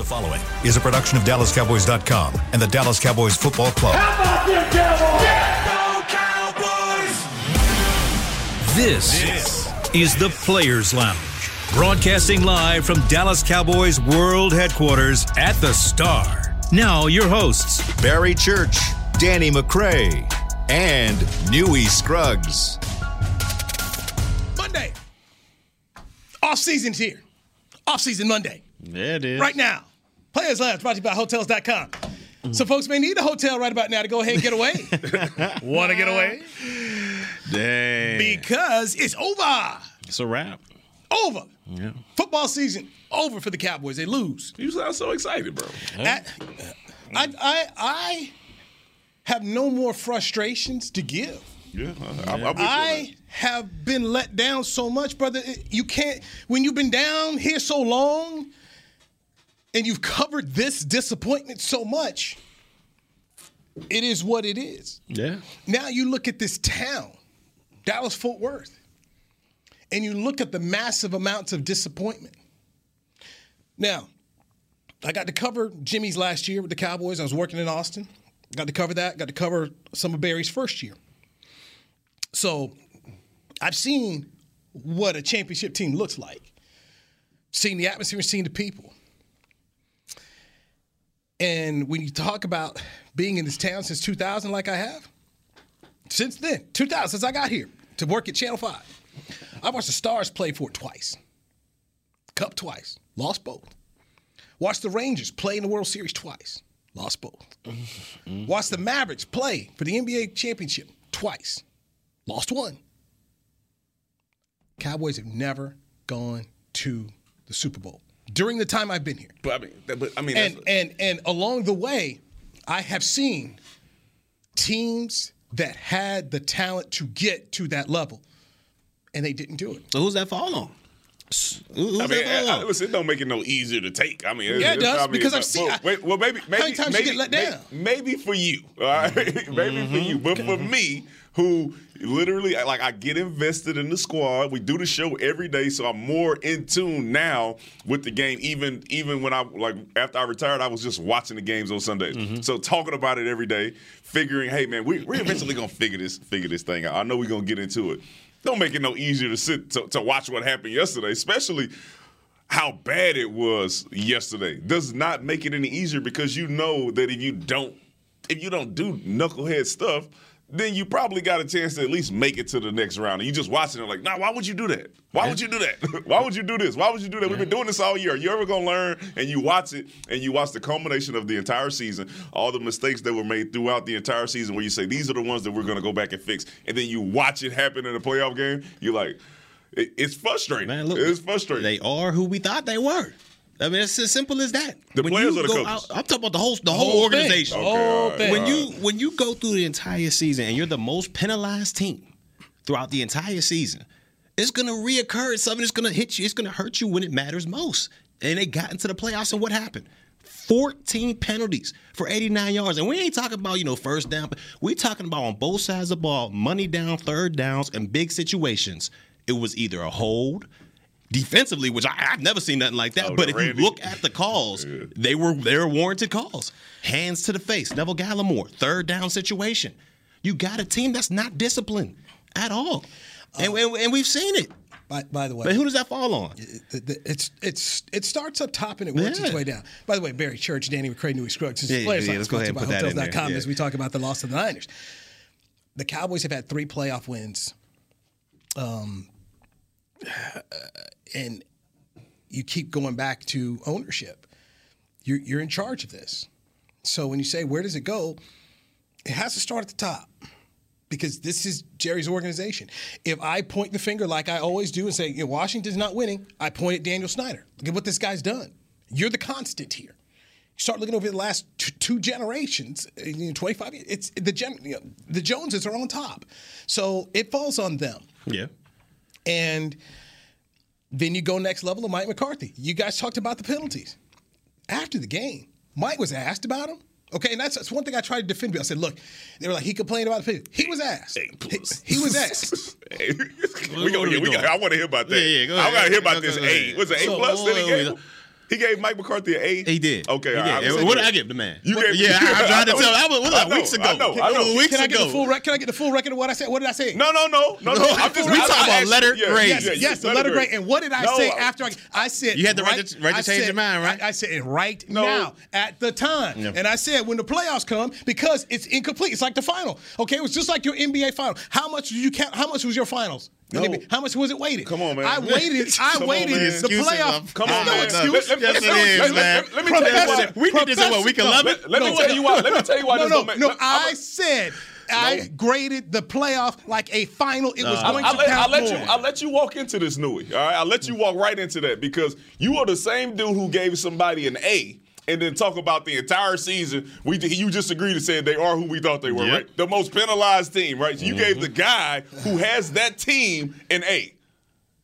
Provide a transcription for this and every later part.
The following is a production of DallasCowboys.com and the Dallas Cowboys Football Club. How about them Cowboys? This, is the Players Lounge, broadcasting live from Dallas Cowboys World Headquarters at the Star. Now, your hosts, Barry Church, Danny McCray, and Newy Scruggs. Monday. Off season's here. Off season Monday. Yeah, it is. Right now. Players Lounge brought to you by Hotels.com. So, folks may need a hotel right about now to go ahead and get away. Want to get away? Dang. Because it's over. it's a wrap. Over. Yeah. Football season over for the Cowboys. They lose. You sound so excited, bro. At- I, I, I have no more frustrations to give. Yeah, I, I'm, I'm with I have been let down so much, brother. You can't when you've been down here so long and you've covered this disappointment so much. It is what it is. Yeah. Now you look at this town, Dallas Fort Worth, and you look at the massive amounts of disappointment. Now, I got to cover Jimmy's last year with the Cowboys. I was working in Austin. Got to cover that. Got to cover some of Barry's first year. So I've seen what a championship team looks like, seen the atmosphere, seen the people. And when you talk about being in this town since 2000, like I have, since then, 2000, since I got here to work at Channel 5, I watched the Stars play for it twice, Cup twice, lost both. Watched the Rangers play in the World Series twice, lost both. Mm-hmm. Watched the Mavericks play for the NBA championship twice, lost one. Cowboys have never gone to the Super Bowl during the time I've been here. But I mean, but I mean, And and and along the way, I have seen teams that had the talent to get to that level, and they didn't do it. So who's that fall on? Who- Who's I mean, I, listen, it don't make it no easier to take. I mean, Yeah, it it's- does, I mean, because I've seen- Well, wait, well, maybe, maybe, many times you maybe, get let down? Maybe for you, all right, maybe for you, but for mm-hmm. me, who literally, like, I get invested in the squad. We do the show every day, so I'm more in tune now with the game. Even, even when I like after I retired, I was just watching the games on Sundays. Mm-hmm. So talking about it every day, figuring, hey man, we, we're eventually gonna figure this, figure this thing out. I know we're gonna get into it. Don't make it no easier to sit to, to watch what happened yesterday, especially how bad it was yesterday. Does not make it any easier because you know that if you don't if you don't do knucklehead stuff then you probably got a chance to at least make it to the next round. And you just watching it like nah why would you do that? Why would you do that? Why would you do this? Why would you do that? We've been doing this all year. Are you ever gonna learn and you watch it and you watch the culmination of the entire season all the mistakes that were made throughout the entire season where you say these are the ones that we're gonna go back and fix. And then you watch it happen in a playoff game you're like it's frustrating. Man, look, it's frustrating. They are who we thought they were. I mean, it's as simple as that. The players you or the go coaches? out- I'm talking about the whole the whole, Whole thing. organization. Okay, all Whole thing. When you when you go through the entire season and you're the most penalized team throughout the entire season, it's gonna reoccur. It's something that's gonna hit you. It's gonna hurt you when it matters most. And they got into the playoffs, and what happened? 14 penalties for 89 yards. And we ain't talking about, you know, first down. we talking about on both sides of the ball, money down, third downs, and big situations. It was either a hold defensively, which I, I've never seen nothing like that. Oh, but if Randy- you look at the calls, they were they were warranted calls. Hands to the face, Neville Gallimore, third down situation. You got a team that's not disciplined at all, and, and, and we've seen it. By, by the way, But who does that fall on? it- it- it's it's it starts up top and it works its way down. By the way, Barry Church, Danny McCray, Newy Scruggs, this is Yeah, Players yeah, Lounge, let's go ahead and put that in there, yeah. as we talk about the loss of the Niners. The Cowboys have had three playoff wins, um, and you keep going back to ownership. You're you're in charge of this, so when you say where does it go, it has to start at the top because this is Jerry's organization. If I point the finger like I always do and say, you know, Washington's not winning, I point at Daniel Snyder. Look at what this guy's done. You're the constant here. You start looking over the last two, two generations, you know, 25 years, it's the gen, you know, the Joneses are on top. So it falls on them. Yeah. And then you go next level of Mike McCarthy. You guys talked about the penalties. After the game, Mike was asked about them. Okay, and that's, that's one thing I tried to defend. I said, look, they were like, he complained about the penalties. He was asked. A plus. He, he was asked. Hey, we What go, are we we doing? got, I want to hear about that. Yeah, yeah, go I ahead. got to hear about Go, this go, A. go. Was it A So, plus that he wait, wait, him? He gave Mike McCarthy an A. He did. Okay, He did. right, what did I give the man? You What- gave- yeah, I, I tried to I tell. That was, was I know, weeks ago. I know, I know. weeks Can I get ago. the full rec- Can I get the full record of what I said? What did I say? No, no, no, no, no. No, I'm just, we I- talking about asked- letter yeah, grade. Yes, yeah, yes, the letter letter grade. grade. And what did I No, say I- after I, I said? You had the right right, to- right to change said- your mind, right? I, I said right No. now at the time, Yeah. and I said when the playoffs come because it's incomplete. It's like the final. Okay, it was just like your NBA final. How much did you count? How much was your finals? No. How much was it weighted? Come on, man. I waited. I Come waited man. the playoff. Come on, no man. excuse. Let- let- Yes, let- it let- man. let- me tell you why. We did this what, week 11? Let, let me tell you why. Let me tell you why No, no, no. I said I graded the playoff like a final. It was I, going I to let, I count let more. you. I let you walk into this, Newy. All right, I let you walk right into that because you are the same dude who gave somebody an A. And then talk about the entire season. We you just agreed to say they are who we thought they were, Yep. right? The most penalized team, right? So you gave the guy who has that team an A.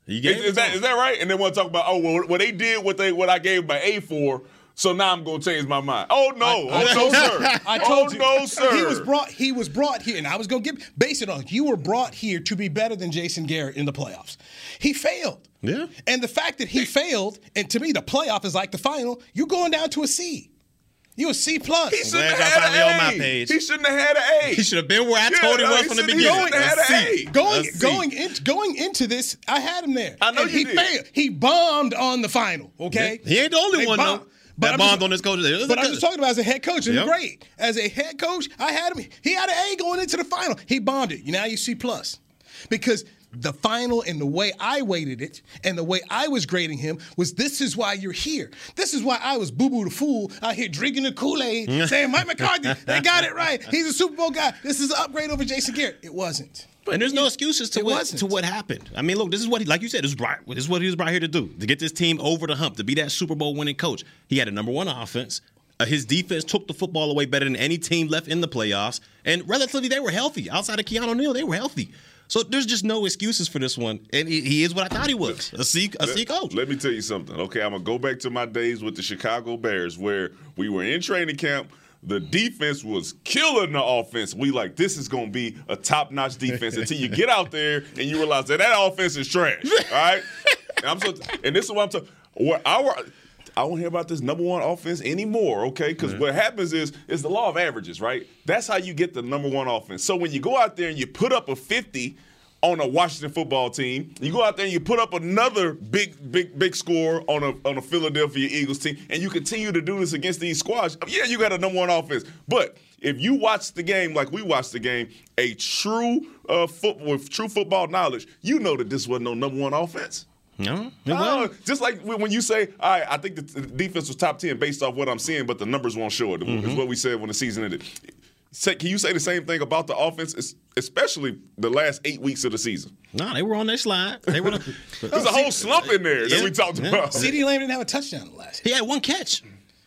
Is, is that that right? And then want to talk about oh well, what they did, what they what I gave my A for. So now I'm gonna change my mind. Oh no, I oh no, told you. sir. I told oh, you. no, sir. He was brought. He was brought here, and I was gonna give base it on you were brought here to be better than Jason Garrett in the playoffs. He failed. Yeah. And the fact that he failed, and to me, the playoff is like the final. You're going down to a C. You a C plus. He shouldn't have y'all had on an my A. page. He shouldn't have had an A. He should have been where I Yeah, told he no, was from the should- he beginning. shouldn't have had an C. A. Going A C. going into going into this, I had him there. I know and you he did. failed. He bombed on the final. Okay, He ain't the only They one bombed. though. But That I'm just- on his coach. But a I'm just talking about as a head coach, and Yep. great. As a head coach, I had him. He had an A going into the final. He bombed it. You Now you see plus, because the final and the way I weighted it and the way I was grading him was this is why you're here. This is why I was boo boo the fool out here drinking the Kool Aid, saying Mike McCarthy, they got it right. He's a Super Bowl guy. This is an upgrade over Jason Garrett. It wasn't. And there's no excuses to what wasn't. to what happened. I mean, look, this is what he, like you said, this is right. This is what he was brought here to do to get this team over the hump, to be that Super Bowl winning coach. He had a number one offense. Uh, his defense took the football away better than any team left in the playoffs, and relatively they were healthy. Outside of Keanu Neal, they were healthy. So there's just no excuses for this one, and he, he is what I thought he was a C a C coach. Let me tell you something. Okay, I'm gonna go back to my days with the Chicago Bears where we were in training camp. The defense was killing the offense. We like this is gonna be a top-notch defense until you get out there and you realize that that offense is trash. All right, and I'm so and this is what I'm talking. What our I don't hear about this number one offense anymore, okay? Because what happens is is the law of averages, right? That's how you get the number one offense. So when you go out there and you put up a 50 on a Washington football team, you go out there and you put up another big, big, big score on a on a Philadelphia Eagles team, and you continue to do this against these squads. Yeah, you got a number one offense, but if you watch the game like we watched the game, a true uh, foot with true football knowledge, you know that this wasn't no number one offense. No, it wasn't. just like when when you say, all right, I think the the defense was top 10 based off what I'm seeing, but the numbers won't show it. Mm-hmm. Is what we said when the season ended. Say, can you say the same thing about the offense, especially the last eight weeks of the season? No, they were on their slide. They were. There's a whole slump in there that Yeah. we talked Yeah. about. CeeDee Lamb didn't have a touchdown last. he had one catch.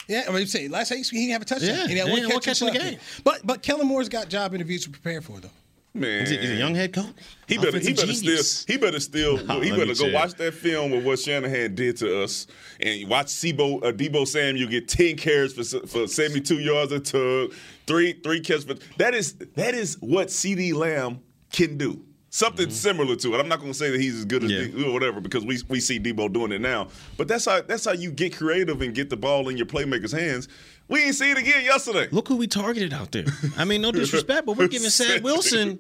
Yeah, I mean, say last week he didn't have a touchdown. Yeah, he had yeah, one one catch, catch in the game. But but Kellen Moore's got job interviews to prepare for though. Man, a, he's a young head coach. He better, he better genius. still, he better still, Oh, he better go check. watch that film of what Shanahan did to us, and watch Sebo, uh, Debo Samuel get ten carries for for seventy two yards a tug, three three catches. For, that is that is what CeeDee Lamb can do. Something similar to it. I'm not going to say that he's as good as Mm-hmm. Yeah. D- or whatever because we we see Debo doing it now. But that's how that's how you get creative and get the ball in your playmakers' hands. We didn't see it again yesterday. Look who we targeted out there. I mean, no disrespect, but we're giving Sad Wilson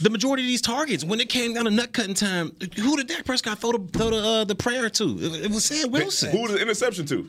the majority of these targets. When it came down to nut cutting time, who did Dak Prescott throw the throw the, uh, the prayer to? It, it was Ced Wilson. Who was the interception to?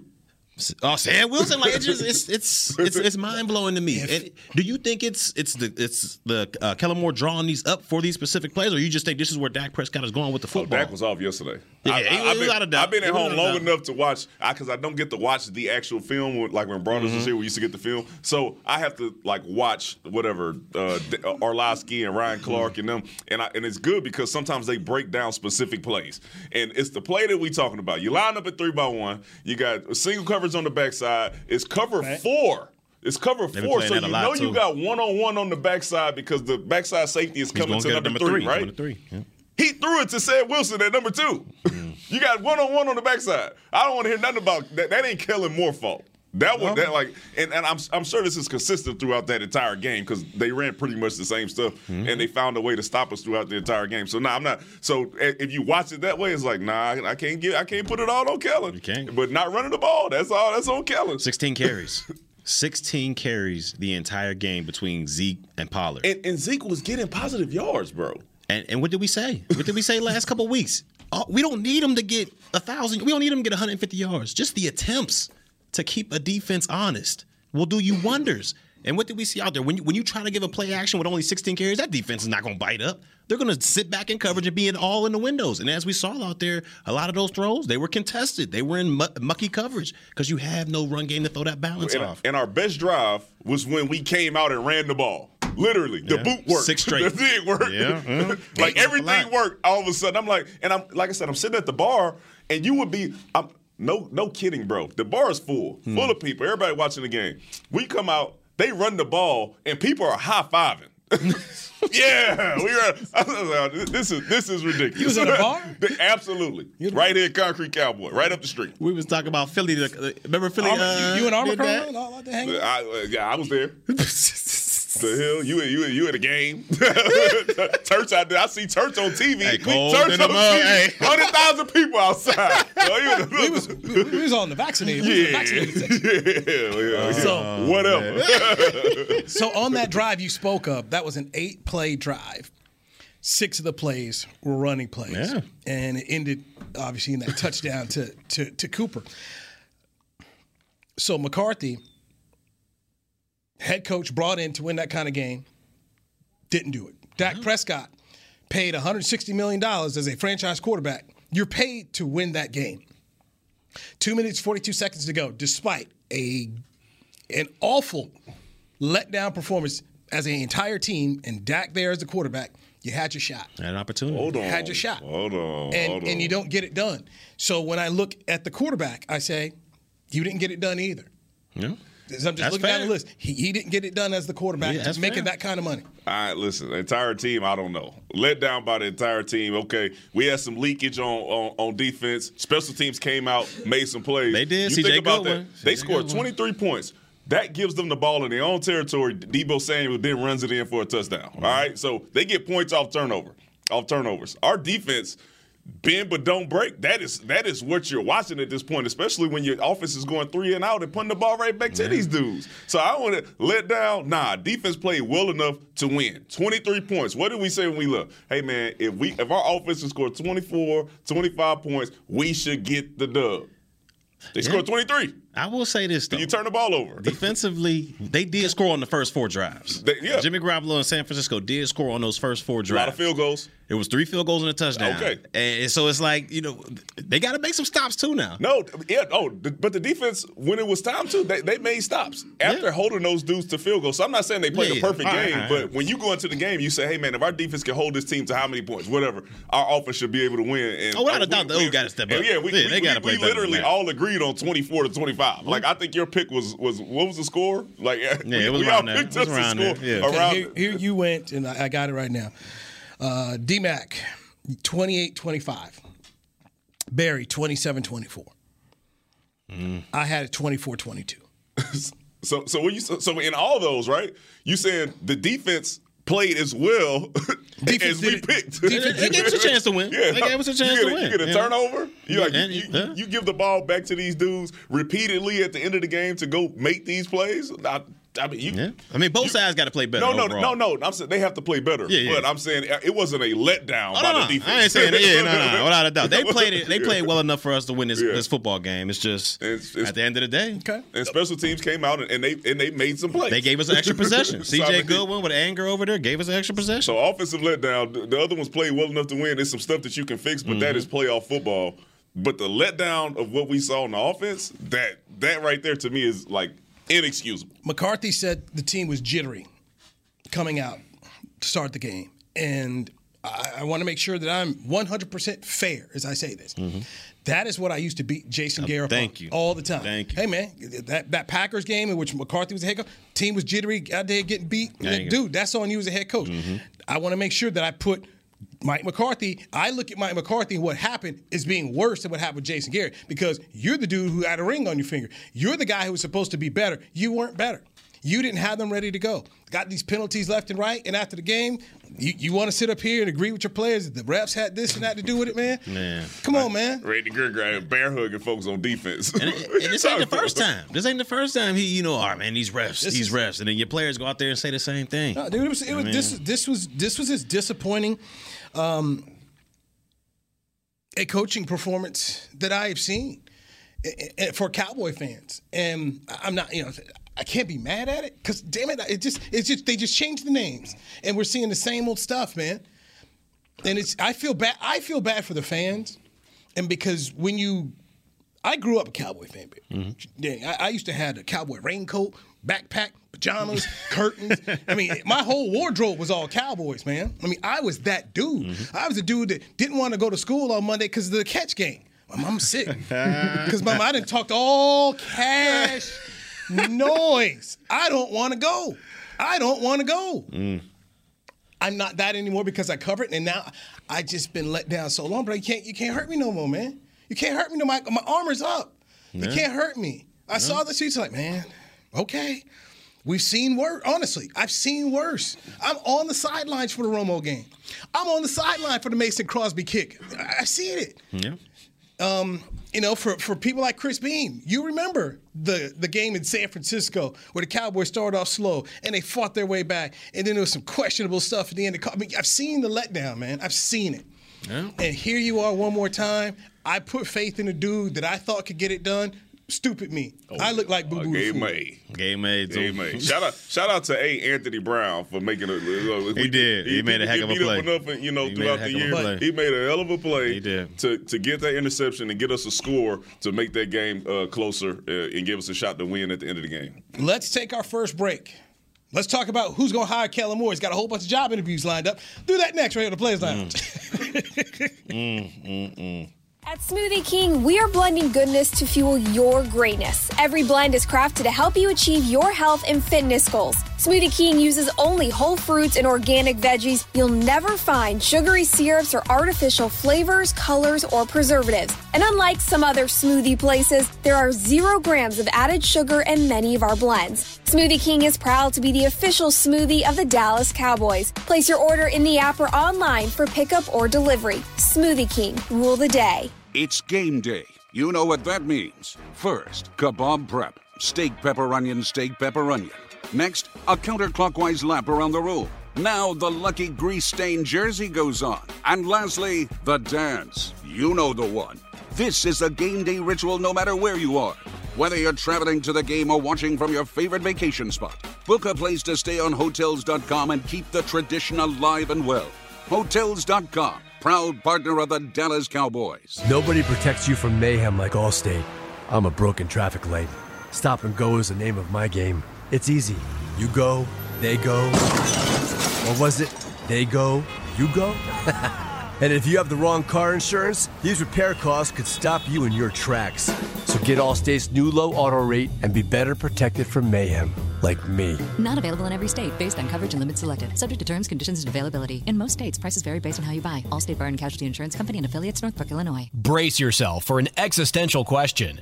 Oh, Sam Wilson, like it just it's it's it's, it's mind blowing to me. And do you think it's it's the it's the uh, Kellen Moore drawing these up for these specific plays, or you just think this is where Dak Prescott is going with the Oh, football? Dak was off yesterday. Yeah, I, he- I, he have been, out of doubt. I've been at home long doubt. enough to watch because I, don't get to watch the actual film like when Brothers Mm-hmm. was here. We used to get the film, so I have to like watch whatever uh, D- uh, and Ryan Clark Mm-hmm. and them, and I, and it's good because sometimes they break down specific plays, and it's the play that we talking about. You line up at three by one, you got a single coverage on the backside. It's cover four. It's cover been four, so you lot, know you got one on one on the backside because the backside safety is He's coming to to number, number three, three, right? Number three. Yeah. He threw it to Sam Wilson at number two. Mm. you got one on one on the backside. I don't want to hear nothing about that. That ain't Kellen Moore fault. That was that like, and, and I'm I'm sure this is consistent throughout that entire game because they ran pretty much the same stuff, Mm-hmm. and they found a way to stop us throughout the entire game. So nah, I'm not. So if you watch it that way, it's like nah, I can't get, I can't put it all on Kellen. You can't. But not running the ball, that's all. That's on Kellen. 16 carries. 16 carries the entire game between Zeke and Pollard. And, and Zeke was getting positive yards, bro. And, and what did we say? What did we say last couple weeks? Oh, we don't need him to get a thousand. We don't need him to get 150 yards. Just the attempts to keep a defense honest will do you wonders. And what did we see out there? When you, when you try to give a play action with only 16 carries, that defense is not going to bite up. They're going to sit back in coverage and be in all in the windows. And as we saw out there, a lot of those throws they were contested. They were in mu- mucky coverage because you have no run game to throw that balance And, off. and our best drive was when we came out and ran the ball. Literally, the Yeah. boot worked. Six straight. the thing worked. Yeah, yeah. Uh-huh. like everything worked. All of a sudden, I'm like, and I'm like I said, I'm sitting at the bar, and you would be, I'm no, no kidding, bro. The bar is full, Hmm. full of people. Everybody watching the game. We come out, they run the ball, and people are high fiving. yeah, we were. Like, this is this is ridiculous. You was at a bar? Absolutely, right here, Concrete Cowboy, right up the street. we was talking about Philly. the- the- Remember Philly? Armor- uh, you, you and Armor did? Crown all out there hanging? I, uh, yeah, I was there. the hell, you you you at a game? Church out there. I see church on TV. Hey, We- cold church in the on mud, TV. hey. Hundred thousand people outside. Oh, you- we, was, we, we was on the vaccinated. We was the vaccinated yeah, yeah, yeah. So- whatever. So on that drive you spoke of, that was an eight play drive. Six of the plays were running plays. Yeah. And it ended obviously in that touchdown to, to to Cooper. So McCarthy, head coach brought in to win that kind of game, didn't do it. Dak mm-hmm. Prescott paid $160 million as a franchise quarterback. You're paid to win that game. Two minutes, 42 seconds to go, despite a an awful letdown performance as an entire team and Dak there as the quarterback, you had your shot. Had an opportunity. Hold on. Had your shot. Hold on. And hold on. and you don't get it done. So when I look at the quarterback, I say, you didn't get it done either. Yeah. As I'm just That's looking down fair. the list. He, he didn't get it done as the quarterback, Yeah, that's making fair. that kind of money. All right, listen, the entire team, I don't know. Let down by the entire team. Okay, we had some leakage on, on, on defense. Special teams came out, made some plays. They did. You CJ think about Goodwin. that. They CJ scored Goodwin. 23 points. That gives them the ball in their own territory. Debo Samuel then runs it in for a touchdown. All right, so they get points off turnover, off turnovers. Our defense bend but don't break. That is that is what you're watching at this point, especially when your offense is going three and out and putting the ball right back to these dudes. So I want to let down. Nah, defense played well enough to win. 23 points. What did we say when we left? Hey man, if we if our offense can score 24, 25 points, we should get the dub. They scored 23. I will say this though. You turn the ball over. Defensively, they did score on the first four drives. They- yeah. Jimmy Garoppolo in San Francisco did score on those first four drives. A lot of field goals. It was three field goals and a touchdown. Okay. and so it's like you know they got to make some stops too now. No, yeah, oh, but the defense, when it was time to, they, they made stops after Yeah. holding those dudes to field goal. So I'm not saying they played Yeah, a perfect. Game, right. but when you go into the game, you say, hey man, if our defense can hold this team to how many points, whatever, our offense should be able to win. And Oh, without a we- doubt, the O's gotta step up. Yeah, we, Yeah, we, they gotta we- play we literally all agreed on 24 to 25. Like I think your pick was was what was the score? Like yeah, Yeah, it was we around all there. picked It was us around the there, score yeah. Okay, around. here, here you went, and I, I got it right now. Uh, DMAC, 28 25. Barry, 27 24. Mm. I had it 24 22. So so when you so, so in all those right, you saying the defense played as well Defense as we picked. defense They gave us a chance to win. Yeah, They gave us a chance you get to win. You get a Yeah. turnover. You like And- you, yeah. you, you give the ball back to these dudes repeatedly at the end of the game to go make these plays. I, I mean, you, Yeah. I mean, both sides got to play better. no, no, overall. no, no. I'm saying they have to play better. Yeah, yeah. But I'm saying it wasn't a letdown Oh, by no, the no. defense. I ain't saying that. Yeah, no, no, without a doubt. They played it. They played well enough for us to win this, Yeah. this football game. It's just It's- it's- at the end of the day, Okay. And special teams came out and, and they and they made some plays. they gave us an extra possession. CJ Goodwin with anger over there gave us an extra possession. So offensive letdown. The- The other ones played well enough to win. There's some stuff that you can fix, but that is Mm-hmm. playoff football. But the letdown of what we saw in the offense, that that right there to me is like inexcusable. McCarthy said the team was jittery coming out to start the game. And I, I want to make sure that I'm 100% fair as I say this. That is what I used to beat Jason Garrett Mm-hmm. Uh, thank you. all the time. Thank you. Hey, man, that, that Packers game in which McCarthy was the head coach, team was jittery, out there getting beat. Mm-hmm. Dude, that's on you as a head coach. I want to make sure that I put Mike McCarthy, I look at Mike McCarthy and what happened is being worse than what happened with Jason Garrett because you're the dude who had a ring on your finger. You're the guy who was supposed to be better. You weren't better. You didn't have them ready to go. Got these penalties left and right, and after the game, you, you want to sit up here and agree with your players that the refs had this and that to do with it, man? Man. Come on, man. Randy Gregory bear hugging folks on defense. And, it- and this ain't the first time. This ain't the first time he, you know, all right, man, these refs, This these is- refs, and then your players go out there and say the same thing. No, dude, it was, it was, this, this was this was as disappointing um, a coaching performance that I have seen eh, eh, for Cowboy fans, and I'm not, you know, I can't be mad at it because damn it, it just it's just they just changed the names, and we're seeing the same old stuff, man. And it's I feel bad. I feel bad for the fans, and because when you I grew up a Cowboy fan. baby. Mm-hmm. Yeah, I, I used to have a Cowboy raincoat, backpack, pajamas, curtains. I mean, my whole wardrobe was all Cowboys, man. I mean, I was that dude. Mm-hmm. I was a dude that didn't want to go to school on Monday because of the catch game. My mom's sick because my mom didn't talk to all cash noise. I don't want to go. I don't want to go. Mm. I'm not that anymore because I covered, it. and now I just been let down so long. But you can't, you can't hurt me no more, man. You can't hurt me no more. My armor's up. You can't hurt me. I saw the sheets like, man, okay. We've seen worse. Honestly, I've seen worse. I'm on the sidelines for the Romo game. I'm on the sideline for the Mason Crosby kick. I- I've seen it Yeah. Um, you know, for, for people like Chris Beam, you remember the the game in San Francisco where the Cowboys started off slow and they fought their way back, and then there was some questionable stuff at the end. Of, I mean, I've seen the letdown, man. I've seen it. Yeah. And here you are one more time. I put faith in a dude that I thought could get it done. Stupid me. I look like Boo Uh, Boo. Gabe the Fool. May. Game made. Gabe May. Shout out, shout out to A. Anthony Brown for making a. Uh, He did. He made a heck of a beat up play. enough, you know, He throughout the of year. He made a hell of a play. He did. to to get that interception and get us a score to make that game uh, closer uh, and give us a shot to win at the end of the game. Let's take our first break. Let's talk about who's going to hire Kellen Moore. He's got a whole bunch of job interviews lined up. Do that next, right on the Players Lounge. At Smoothie King, we are blending goodness to fuel your greatness. Every blend is crafted to help you achieve your health and fitness goals. Smoothie King uses only whole fruits and organic veggies. You'll never find sugary syrups or artificial flavors, colors, or preservatives. And unlike some other smoothie places, there are zero grams of added sugar in many of our blends. Smoothie King is proud to be the official smoothie of the Dallas Cowboys. Place your order in the app or online for pickup or delivery. Smoothie King, rule the day. It's game day. You know what that means. First, kebab prep. Steak, pepper, onion, steak, pepper, onion. Next, a counterclockwise lap around the room. Now the lucky grease stained jersey goes on. And lastly, the dance. You know the one. This is a game day ritual no matter where you are. Whether you're traveling to the game or watching from your favorite vacation spot, book a place to stay on Hotels.com and keep the tradition alive and well. Hotels.com, proud partner of the Dallas Cowboys. Nobody protects you from mayhem like Allstate. I'm a broken traffic light. Stop and go is the name of my game. It's easy. You go, they go. Or was it they go, you go? and if you have the wrong car insurance, these repair costs could stop you in your tracks. So get Allstate's new low auto rate and be better protected from mayhem, like me. Not available in every state based on coverage and limits selected. Subject to terms, conditions, and availability. In most states, prices vary based on how you buy. Allstate Fire and Casualty Insurance Company and affiliates, Northbrook, Illinois. Brace yourself for an existential question.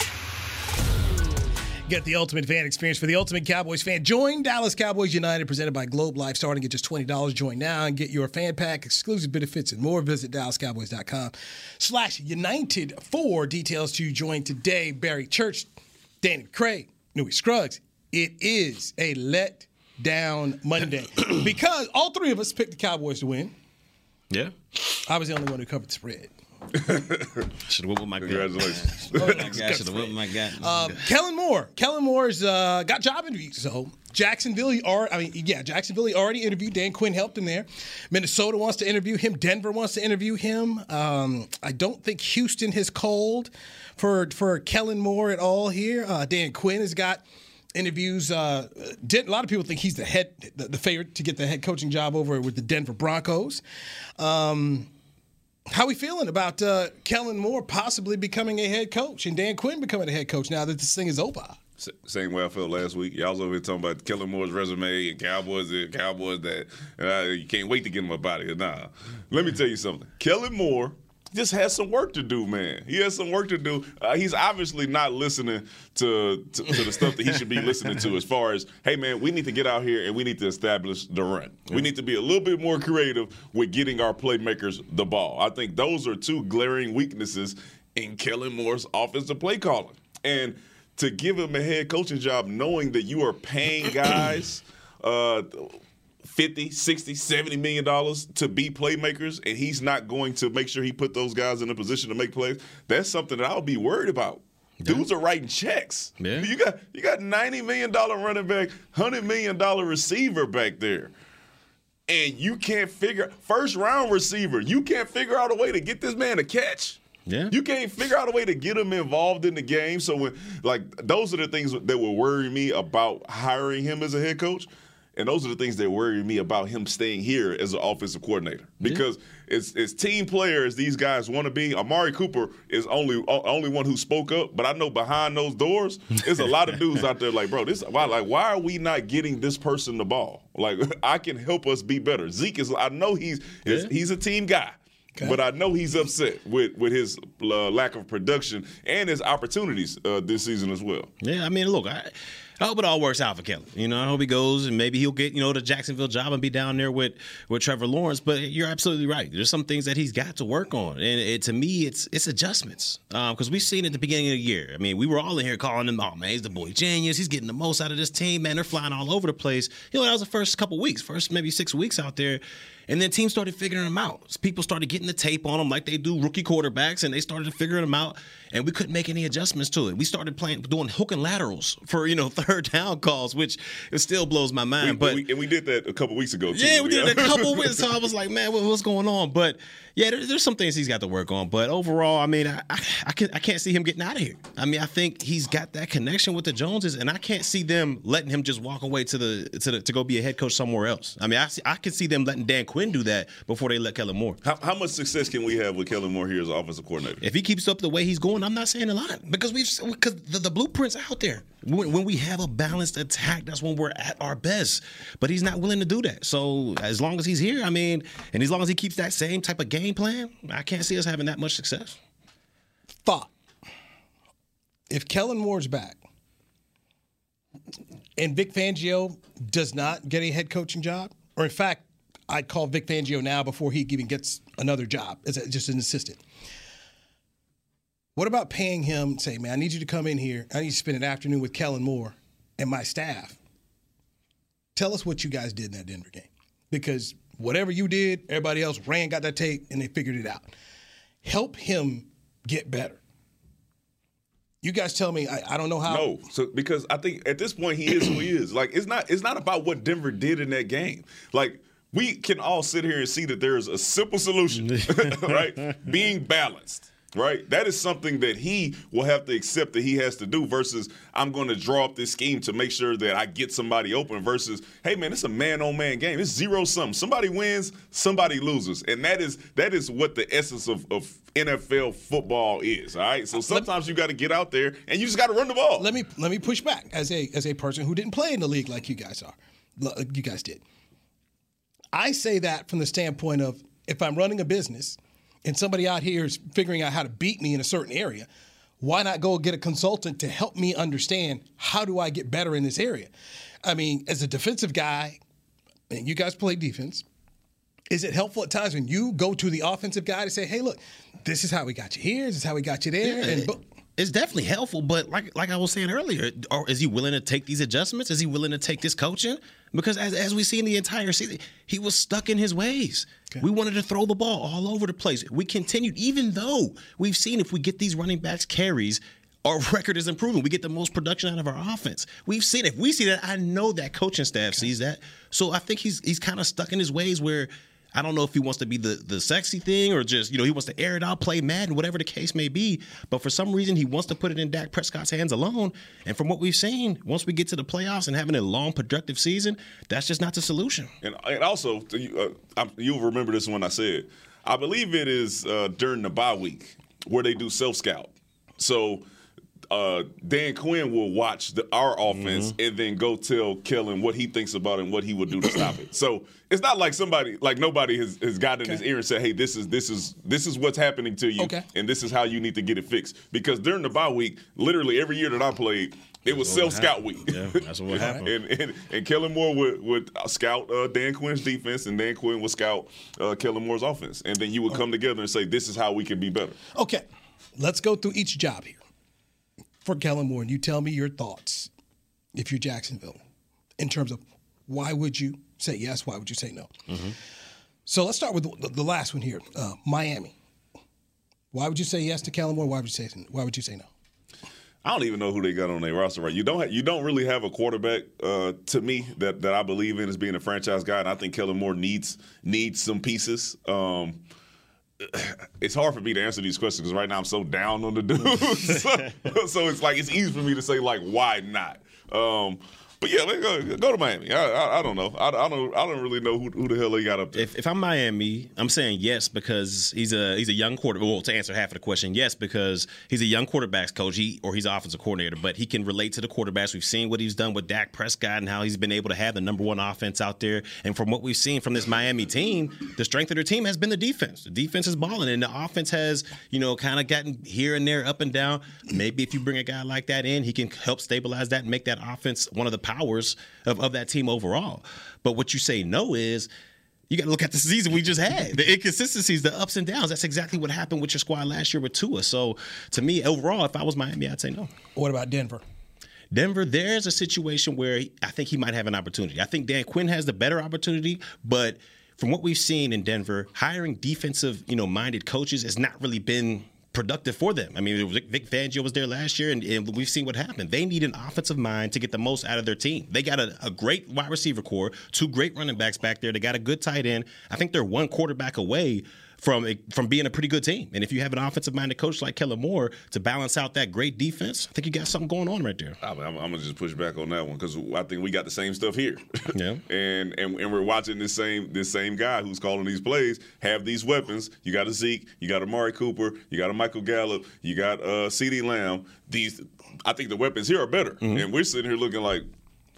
Get the ultimate fan experience for the ultimate Cowboys fan. Join Dallas Cowboys United, presented by Globe Life, starting at just $20. Join now and get your fan pack, exclusive benefits, and more. Visit DallasCowboys.com slash United for details to join today. Barry Church, Danny McCray, Newy Scruggs. It is a let down Monday because all three of us picked the Cowboys to win. Yeah. I was the only one who covered the spread. Should have with my gut. Congratulations. my God, should have with my gut. Um, Kellen Moore. Kellen Moore's uh, got job interviews. So Jacksonville, already, I mean, yeah, Jacksonville already interviewed. Dan Quinn helped him there. Minnesota wants to interview him. Denver wants to interview him. Um, I don't think Houston has called for for Kellen Moore at all here. Uh, Dan Quinn has got interviews. Uh, a lot of people think he's the head, the, the favorite to get the head coaching job over with the Denver Broncos. Um, how we feeling about uh, Kellen Moore possibly becoming a head coach and Dan Quinn becoming a head coach now that this thing is over? Same way I felt last week. Y'all was over here talking about Kellen Moore's resume and Cowboys this, Cowboys that. Uh, you can't wait to get him up out of here. Nah. Let me tell you something. Kellen Moore just has some work to do, man. He has some work to do. Uh, he's obviously not listening to, to to the stuff that he should be listening to. As far as, hey, man, we need to get out here and we need to establish the run. We need to be a little bit more creative with getting our playmakers the ball. I think those are two glaring weaknesses in Kellen Moore's offensive play calling. And to give him a head coaching job, knowing that you are paying guys. Uh, 50, 60, 70 million dollars to be playmakers and he's not going to make sure he put those guys in a position to make plays. That's something that I'll be worried about. Dudes are writing checks. Yeah. You got you got 90 million dollar running back, 100 million dollar receiver back there. And you can't figure first round receiver, you can't figure out a way to get this man a catch. Yeah. You can't figure out a way to get him involved in the game. So when like those are the things that will worry me about hiring him as a head coach. And those are the things that worry me about him staying here as an offensive coordinator. Because it's, it's team players these guys want to be. Amari Cooper is only only one who spoke up, but I know behind those doors, there's a lot of dudes out there like, bro, this why like why are we not getting this person the ball? Like I can help us be better. Zeke is I know he's is, he's a team guy. But I know he's upset with with his uh, lack of production and his opportunities uh, this season as well. Yeah, I mean, look, I, I hope it all works out for Kelly. You know, I hope he goes and maybe he'll get you know the Jacksonville job and be down there with with Trevor Lawrence. But you're absolutely right. There's some things that he's got to work on, and it, to me, it's it's adjustments um, because we've seen at the beginning of the year. I mean, we were all in here calling him, "Oh man, he's the boy genius. He's getting the most out of this team. Man, they're flying all over the place." You know, that was the first couple weeks, first maybe six weeks out there. And then teams started figuring them out. People started getting the tape on them like they do rookie quarterbacks, and they started figuring them out. And we couldn't make any adjustments to it. We started playing, doing hook and laterals for you know third down calls, which it still blows my mind. We- but we, and we did that a couple weeks ago. Too. yeah, we did it a couple weeks. So I was like, man, what, what's going on? But yeah, there, there's some things he's got to work on. But overall, I mean, I, I, I, can, I can't see him getting out of here. I mean, I think he's got that connection with the Joneses, and I can't see them letting him just walk away to the to the, to go be a head coach somewhere else. I mean, I see, I can see them letting Dan Quinn do that before they let Kellen Moore. How, how much success can we have with Kellen Moore here as offensive coordinator? If he keeps up the way he's going, I'm not saying a lot because we've because the, the blueprint's out there. When, when we have a balanced attack, that's when we're at our best. But he's not willing to do that. So as long as he's here, I mean, and as long as he keeps that same type of game plan, I can't see us having that much success. Thought. If Kellen Moore's back and Vic Fangio does not get a head coaching job, or in fact, I'd call Vic Fangio now before he even gets another job as just an assistant. What about paying him, say, man, I need you to come in here. I need you to spend an afternoon with Kellen Moore and my staff. Tell us what you guys did in that Denver game. Because whatever you did, everybody else ran, got that tape, and they figured it out. Help him get better. You guys tell me, I, I don't know how. No, so because I think at this point he is who he is. Like it's not it's not about what Denver did in that game. Like we can all sit here and see that there is a simple solution, right? Being balanced. Right, that is something that he will have to accept that he has to do. Versus, I'm going to draw up this scheme to make sure that I get somebody open. Versus, hey man, it's a man-on-man game. It's zero sum. Somebody wins, somebody loses, and that is that is what the essence of, of NFL football is. All right, so sometimes you got to get out there and you just got to run the ball. Let me let me push back as a as a person who didn't play in the league like you guys are. You guys did. I say that from the standpoint of if I'm running a business and somebody out here is figuring out how to beat me in a certain area, why not go get a consultant to help me understand how do I get better in this area? I mean, as a defensive guy, and you guys play defense, is it helpful at times when you go to the offensive guy to say, "Hey, look, this is how we got you here. This is how we got you there," and bo- it's definitely helpful, but like like I was saying earlier, is he willing to take these adjustments? Is he willing to take this coaching? Because as as we see in the entire season, he was stuck in his ways. We wanted to throw the ball all over the place. We continued, even though we've seen if we get these running backs carries, our record is improving. We get the most production out of our offense. We've seen if we see that, I know that coaching staff sees that. So I think he's he's kind of stuck in his ways where I don't know if he wants to be the the sexy thing or just you know he wants to air it out, play Madden, whatever the case may be. But for some reason, he wants to put it in Dak Prescott's hands alone. And from what we've seen, once we get to the playoffs and having a long, productive season, that's just not the solution. And, and also, uh, I'm- you'll remember this when I said, I believe it is uh, during the bye week where they do self scout. So uh, Dan Quinn will watch the, our offense and then go tell Kellen what he thinks about it and what he would do to stop it. So it's not like somebody, like nobody has, has gotten in his ear and said, "Hey, this is this is this is what's happening to you, Okay. and this is how you need to get it fixed." Because during the bye week, literally every year that I played, it was self scout week. Yeah, that's what happened. and, and and Kellen Moore would would scout uh, Dan Quinn's defense, and Dan Quinn would scout uh, Kellen Moore's offense, and then you would come together and say, "This is how we can be better." Okay, let's go through each job here for Kellen Moore, and you tell me your thoughts if you're Jacksonville in terms of why would you say yes, why would you say no. So let's start with the, the last one here, uh, Miami. Why would you say yes to Kellen Moore? Why would you say why would you say no? I don't even know who they got on their roster right. You don't ha- you don't really have a quarterback uh, to me that, that I believe in as being a franchise guy, and I think Kellen Moore needs needs some pieces. Um, it's hard for me to answer these questions because right now I'm so down on the dudes. so, so it's like it's easy for me to say like why not. Um, but yeah, let go, go to Miami. I, I, I don't know. I, I don't I don't really know who, who the hell they got up there. If, if I'm Miami, I'm saying yes because he's a he's a young quarterback. Well, to answer half of the question, yes because he's a young quarterbacks coach, he or he's offensive coordinator, but he can relate to the quarterbacks. We've seen what he's done with Dak Prescott and how he's been able to have the number one offense out there. And from what we've seen from this Miami team, the strength of their team has been the defense. The defense is balling, and the offense has you know kind of gotten here and there, up and down. Maybe if you bring a guy like that in, he can help stabilize that and make that offense one of the powers of, of that team overall. But what you say no is you got to look at the season we just had. The inconsistencies, the ups and downs. That's exactly what happened with your squad last year with Tua. So to me, overall, if I was Miami, I'd say no. What about Denver? Denver, there's a situation where I think he might have an opportunity. I think Dan Quinn has the better opportunity, but from what we've seen in Denver, hiring defensive, you know, minded coaches has not really been productive for them. I mean, Vic Fangio was there last year, and, and we've seen what happened. They need an offensive mind to get the most out of their team. They got a, a great wide receiver core, two great running backs back there. They got a good tight end. I think they're one quarterback away from a, from being a pretty good team. And if you have an offensive minded coach like Kellen Moore to balance out that great defense, I think you got something going on right there. I'm, I'm, I'm gonna just push back on that one because I think we got the same stuff here. Yeah. and, and and we're watching this same this same guy who's calling these plays have these weapons. You got a Zeke, you got a Mari Cooper, you got a Michael Gallup, you got uh, CeeDee Lamb. These, I think the weapons here are better, and we're sitting here looking like.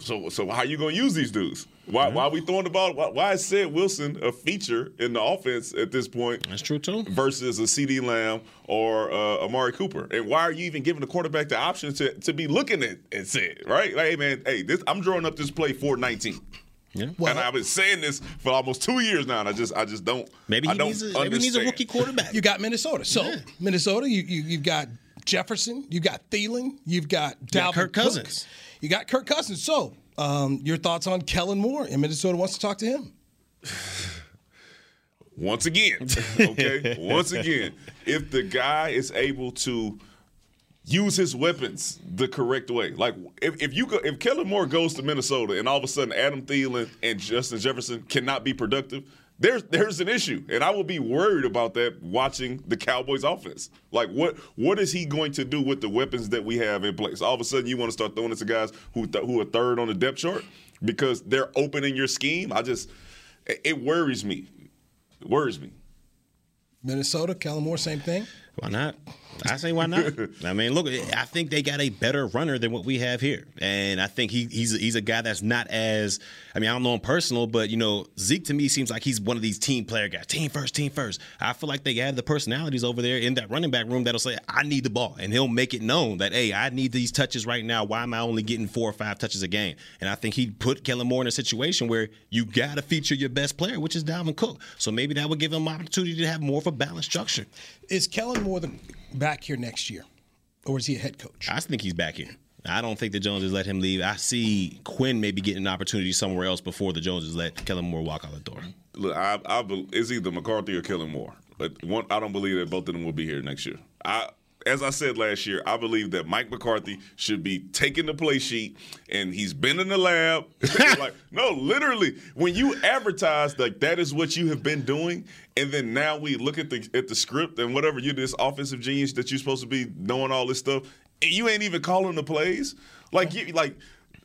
So, so how you gonna use these dudes? Why, why are we throwing the ball? Why, why is Ced Wilson a feature in the offense at this point? That's true too. Versus a CeeDee Lamb or uh, Amari Cooper, and why are you even giving the quarterback the option to, to be looking at, at Sid? Right? Like, hey man, hey, this I'm drawing up this play for 19. Yeah. and I've been saying this for almost two years now, and I just I just don't. Maybe I he don't needs a, maybe he needs a rookie quarterback. You got Minnesota. So Minnesota, you, you you've got Jefferson, you've got Thielen, you've got Dalvin got Kirk Cook, Cousins. You got Kirk Cousins. So um, your thoughts on Kellen Moore and Minnesota wants to talk to him. Once again, okay. Once again, if the guy is able to use his weapons the correct way, like if, if you go, if Kellen Moore goes to Minnesota and all of a sudden Adam Thielen and Justin Jefferson cannot be productive, there's there's an issue, and I will be worried about that watching the Cowboys offense. Like what what is he going to do with the weapons that we have in place? All of a sudden, you want to start throwing it to guys who th- who are third on the depth chart because they're opening your scheme. I just it- it worries me. It worries me. Minnesota, Kellen Moore, same thing. Why not? I say why not? I mean, look, I think they got a better runner than what we have here, and I think he, he's he's a guy that's not as I mean, I don't know him personal, but you know, Zeke to me seems like he's one of these team player guys, team first, team first. I feel like they have the personalities over there in that running back room that'll say, "I need the ball," and he'll make it known that, "Hey, I need these touches right now. Why am I only getting four or five touches a game?" And I think he put Kellen Moore in a situation where you got to feature your best player, which is Dalvin Cook. So maybe that would give him an opportunity to have more of a balanced structure. Is Kellen Moore the, back here next year? or is he a head coach? I think he's back here. I don't think the Joneses let him leave. I see Quinn maybe getting an opportunity somewhere else before the Joneses let Kellen Moore walk out the door. Look, I, I, it's either McCarthy or Kellen Moore. But one, I don't believe that both of them will be here next year. I, as I said last year, I believe that Mike McCarthy should be taking the play sheet and he's been in the lab. like, no, literally, when you advertise like that is what you have been doing, and then now we look at the at the script and whatever you're this offensive genius that you're supposed to be knowing all this stuff, and you ain't even calling the plays. Like you like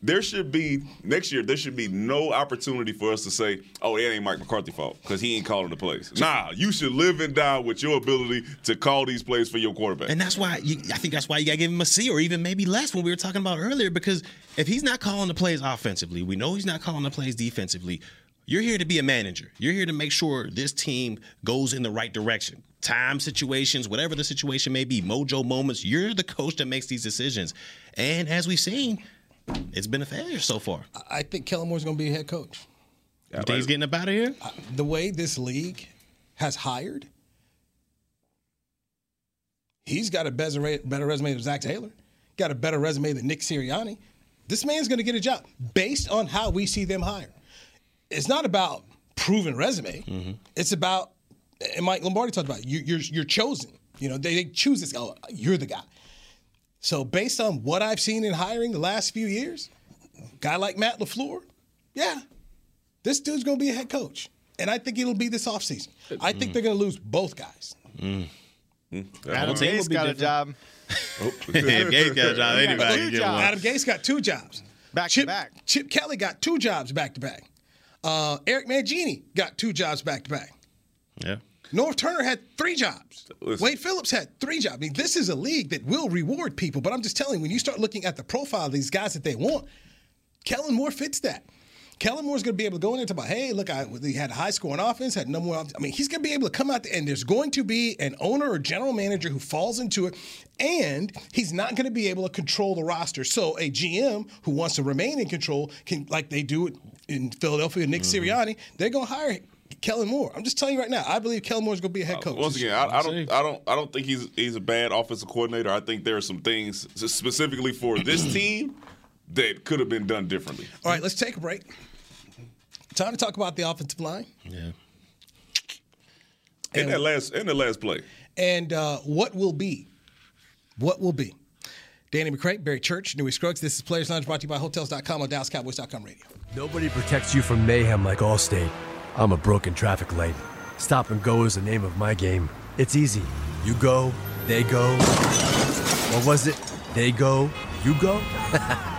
there should be next year. There should be no opportunity for us to say, "Oh, it ain't Mike McCarthy's fault because he ain't calling the plays." Nah, you should live and die with your ability to call these plays for your quarterback. And that's why you, I think that's why you got to give him a C or even maybe less when we were talking about earlier. Because if he's not calling the plays offensively, we know he's not calling the plays defensively. You're here to be a manager. You're here to make sure this team goes in the right direction. Time situations, whatever the situation may be, mojo moments. You're the coach that makes these decisions. And as we've seen it's been a failure so far. I think Kellen Moore's going to be a head coach. You think he's getting up out of here? The way this league has hired, he's got a better, resume than Zac Taylor, got a better resume than Nick Sirianni. This man's going to get a job based on how we see them hire. It's not about proven resume. Mm-hmm. It's about, and Mike Lombardi talked about, it, you, you're, you're chosen. You know, they, they choose this. Oh, you're the guy. So based on what I've seen in hiring the last few years, guy like Matt LaFleur, yeah, this dude's going to be a head coach. And I think it'll be this offseason. I think mm. they're going to lose both guys. Mm. Mm. Adam Gase got different. a job. oh. Adam Gase got a job. Anybody get one. Adam Gase got two jobs. Back Chip, to back. Chip Kelly got two jobs back to back. Uh, Eric Mangini got two jobs back to back. Yeah. Norv Turner had three jobs. Listen. Wade Phillips had three jobs. I mean, this is a league that will reward people. But I'm just telling you, when you start looking at the profile of these guys that they want, Kellen Moore fits that. Kellen Moore's going to be able to go in there and talk about, hey, look, I, he had a high scoring offense, had number one. I mean, he's going to be able to come out there, and there's going to be an owner or general manager who falls into it, and he's not going to be able to control the roster. So a GM who wants to remain in control can, like they do in Philadelphia, Nick mm-hmm. Sirianni, they're going to hire Kellen Moore. I'm just telling you right now. I believe Kellen Moore is going to be a head uh, coach. Uh, once again, I, I, don't, I don't, I don't think he's he's a bad offensive coordinator. I think there are some things specifically for this team that could have been done differently. All right, let's take a break. Time to talk about the offensive line. Yeah. In that last, in the last play, and uh, what will be, what will be. Danny McCray, Barry Church, Newy Scruggs. This is Players Lounge brought to you by Hotels.com on DallasCowboys.com radio. Nobody protects you from mayhem like Allstate. I'm a broken traffic light. Stop and go is the name of my game. It's easy. You go, they go. What was it? They go, you go?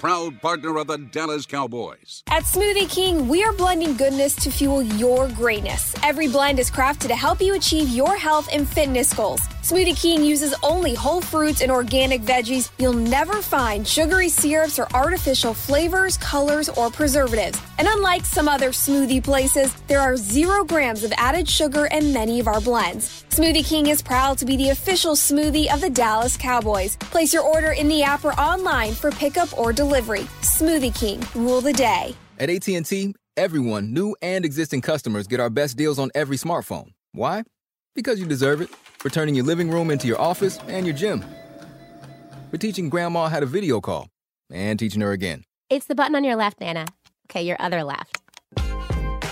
proud partner of the Dallas Cowboys. At Smoothie King, we are blending goodness to fuel your greatness. Every blend is crafted to help you achieve your health and fitness goals. Smoothie King uses only whole fruits and organic veggies. You'll never find sugary syrups or artificial flavors, colors, or preservatives. And unlike some other smoothie places, there are zero grams of added sugar in many of our blends. Smoothie King is proud to be the official smoothie of the Dallas Cowboys. Place your order in the app or online for pickup or delivery. Smoothie King, rule the day. At AT&T, everyone, new and existing customers, get our best deals on every smartphone. Why? Because you deserve it. For turning your living room into your office and your gym. For teaching grandma how to video call and teaching her again. It's the button on your left, Nana. Okay, your other left.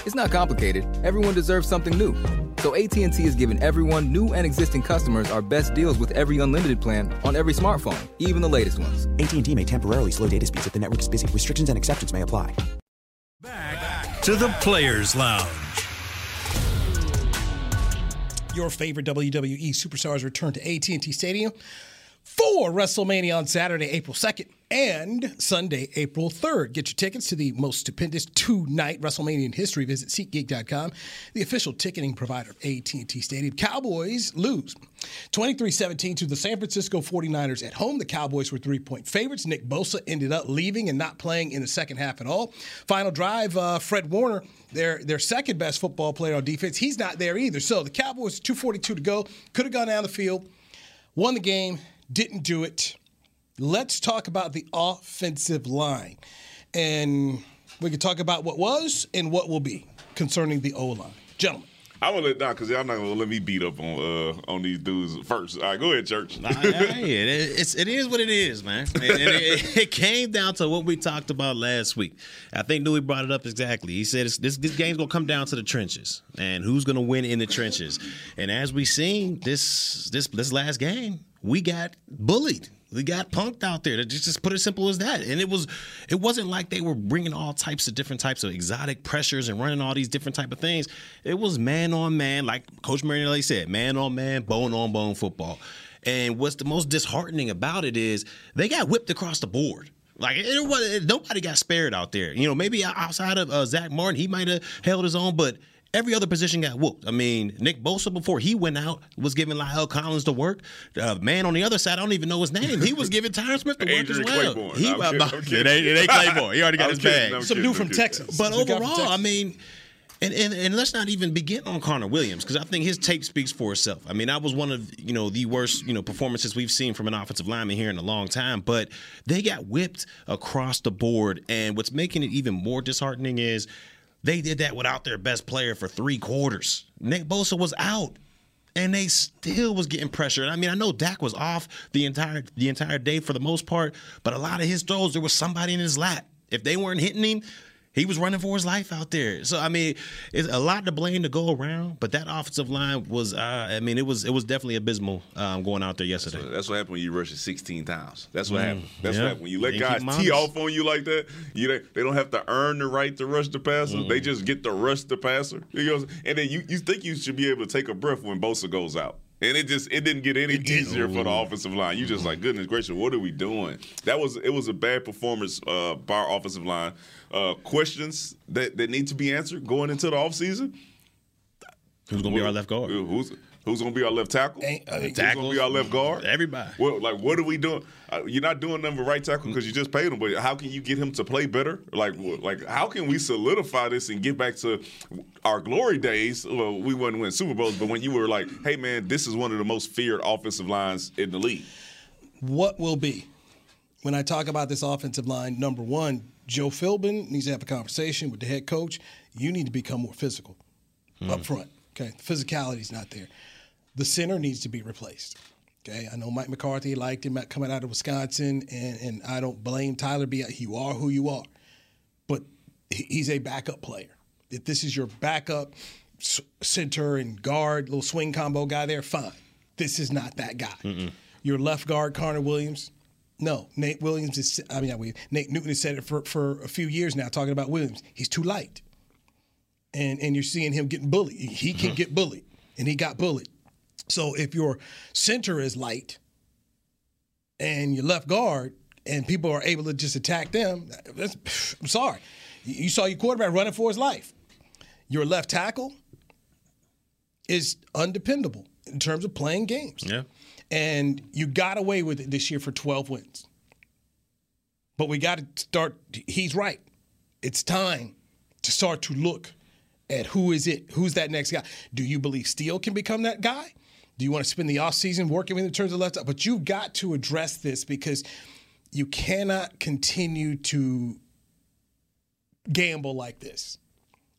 It's not complicated. Everyone deserves something new. So AT&T is giving everyone, new and existing customers, our best deals with every unlimited plan on every smartphone, even the latest ones. AT&T may temporarily slow data speeds if the network is busy. Restrictions and exceptions may apply. Back to the Players Lounge. Your favorite WWE superstars return to AT&T Stadium for WrestleMania on Saturday, April 2nd and Sunday, April 3rd. Get your tickets to the most stupendous two-night WrestleMania in history. Visit SeatGeek.com, the official ticketing provider of AT&T Stadium. Cowboys lose 23-17 to the San Francisco 49ers at home. The Cowboys were three-point favorites. Nick Bosa ended up leaving and not playing in the second half at all. Final drive, uh, Fred Warner, their their second best football player on defense, he's not there either. So the Cowboys 242 to go, could have gone down the field, won the game, didn't do it. Let's talk about the offensive line. And we can talk about what was and what will be concerning the O line. Gentlemen. I'm gonna let down because y'all not gonna let me beat up on uh, on these dudes first. All right, go ahead, church. Nah, yeah, it, it's it is what it is, man. And, and it, it, came down to what we talked about last week. I think Newy brought it up exactly. He said this this game's gonna come down to the trenches and who's gonna win in the trenches. And as we seen this this this last game, we got bullied. We got punked out there. Just, just put it simple as that. And it was, it wasn't like they were bringing all types of different types of exotic pressures and running all these different type of things. It was man on man, like Coach Marinelli said, man on man, bone on bone football. And what's the most disheartening about it is they got whipped across the board. Like it was, nobody got spared out there. You know, maybe outside of uh, Zack Martin, he might have held his own, but Every other position got whooped. I mean, Nick Bosa before he went out was giving La'el Collins the work. The uh, man on the other side, I don't even know his name. He was giving Tyron Smith the work Adrian as well. Claiborne. He, I'm I'm kidding. it, ain't, it ain't Claiborne. He already got I'm his kidding, bag. I'm Some kidding, dude I'm from kidding. Texas. But Some guy overall, I mean, and, and and let's not even begin on Connor Williams because I think his tape speaks for itself. I mean, that was one of you know the worst you know performances we've seen from an offensive lineman here in a long time. But they got whipped across the board, and what's making it even more disheartening is they did that without their best player for three quarters. Nick Bosa was out. And they still was getting pressured. I mean, I know Dak was off the entire the entire day for the most part, but a lot of his throws there was somebody in his lap. If they weren't hitting him, he was running for his life out there. So I mean, it's a lot to blame to go around. But that offensive line was, uh, I mean, it was it was definitely abysmal um, going out there yesterday. That's what happened when you rush it 16 times. That's what Mm, happened. That's yeah. what happened. When you let They guys tee off on you like that, you they, they don't have to earn the right to rush the passer. They just get to rush the passer. You know, and then you, you think you should be able to take a breath when Bosa goes out. And it just it didn't get any easier for the offensive line. You just like goodness gracious, what are we doing? That was it was a bad performance uh, by our offensive line. Uh, questions that, that need to be answered going into the offseason. Who's gonna be our left guard? Who's who's gonna be our left tackle? Ain't- uh, who's gonna be our left guard? Everybody. Well, like, what are we doing? Uh, you're not doing nothing with right tackle because you just paid him. But how can you get him to play better? Like, wh- like, how can we solidify this and get back to our glory days? Well, we wouldn't win Super Bowls, but when you were like, "Hey, man, this is one of the most feared offensive lines in the league." what will be when I talk about this offensive line? Number one, Joe Philbin needs to have a conversation with the head coach. You need to become more physical hmm. up front. Okay, physicality is not there. The center needs to be replaced. Okay, I know Mike McCarthy liked him coming out of Wisconsin, and, and I don't blame Tyler. Be you are who you are, but he's a backup player. If this is your backup center and guard, little swing combo guy there, fine. This is not that guy. Your left guard, Connor Williams. No, Nate Williams is. I mean, not Williams, Nate Newton has said it for, for a few years now, talking about Williams. He's too light, and and you're seeing him getting bullied. He can mm-hmm. get bullied, and he got bullied. So if your center is light, and your left guard, and people are able to just attack them, that's, I'm sorry. You saw your quarterback running for his life. Your left tackle is undependable in terms of playing games. Yeah. And you got away with it this year for 12 wins. But we got to start. He's right. It's time to start to look at who is it? Who's that next guy? Do you believe Steele can become that guy? Do you want to spend the offseason working with him in terms of left? But you've got to address this because you cannot continue to gamble like this.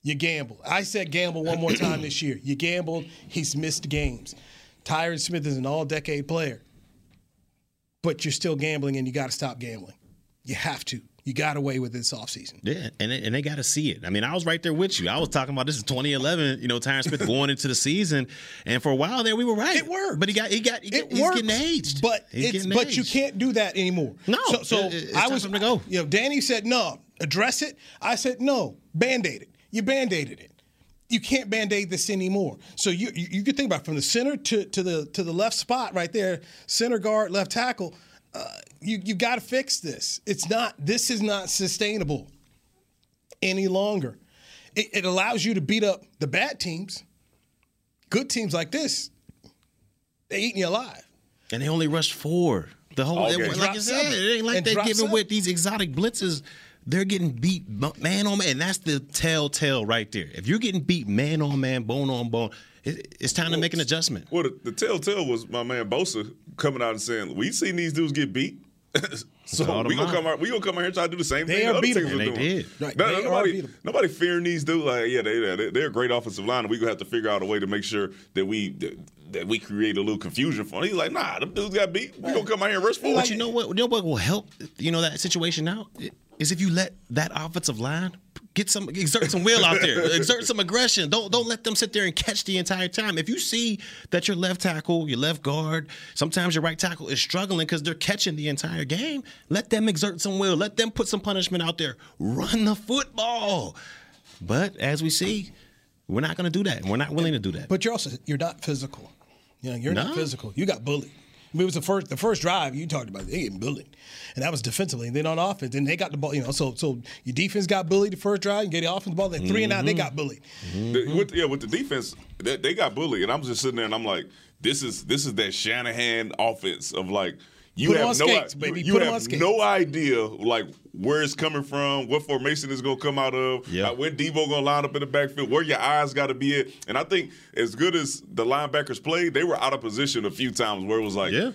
You gamble. I said gamble one more time this year. You gambled. He's missed games. Tyron Smith is an all-decade player, but you're still gambling, and you got to stop gambling. You have to. You got away with this offseason. Yeah, and they, and they got to see it. I mean, I was right there with you. I was talking about this is 2011. You know, Tyron Smith going into the season, and for a while there, we were right. It worked, but he got he got he, It he's works, getting aged. but He's it's but you can't do that anymore. No, so, so it- I was him to go. You know, Danny said no, address it. I said no, band aid it. You band aided it. You can't band-aid this anymore. So you you, you can think about it, from the center to, to the to the left spot right there, center guard, left tackle. Uh, you you got to fix this. It's not. This is not sustainable any longer. It, it allows you to beat up the bad teams. Good teams like this, they eating you alive. And they only rushed four. The whole, Okay. it, And like drop you said, it ain't like And they're drop giving seven. with these exotic blitzes. They're getting beat man on man. And that's the telltale right there. If you're getting beat man on man, bone on bone, it, it's time to make an adjustment. Well, the, the telltale was my man Bosa coming out and saying, "We seen these dudes get beat." so we them gonna out. come out. We gonna come out here and try to do the same They thing. are the other teams And they doing. did. Right, No, they nobody, beatable. nobody fearing these dudes. Like, yeah, they, they they're a great offensive line, and we gonna have to figure out a way to make sure that we that, that we create a little confusion for. Them. He's like, nah, them dudes got beat. We gonna come out here and rush for But you know what? You know what will help? You know that situation out is if you let that offensive line get some exert some will out there, exert some aggression. Don't don't let them sit there and catch the entire time. If you see that your left tackle, your left guard, sometimes your right tackle is struggling because they're catching the entire game, let them exert some will. Let them put some punishment out there. Run the football. But as we see, we're not going to do that. We're not willing to do that. But you're also you're not physical. You know, you're No. not physical. You got bullied. I mean, it was the first the first drive you talked about. They getting bullied, and that was defensively. And then on offense, then they got the ball. You know, so so your defense got bullied the first drive. You get the offense ball. Then 3 and out, they mm-hmm. got bullied. Mm-hmm. The- with, yeah, with the defense, they, they got bullied, and I'm just sitting there and I'm like, this is this is that Shanahan offense of like you Put 'em have on no skates, you- baby. you Put 'em have on skates. no idea like where it's coming from, what formation is gonna come out of, Yeah. uh, when Deebo gonna line up in the backfield, where your eyes got to be at, and I think as good as the linebackers played, they were out of position a few times where it was like. Yeah.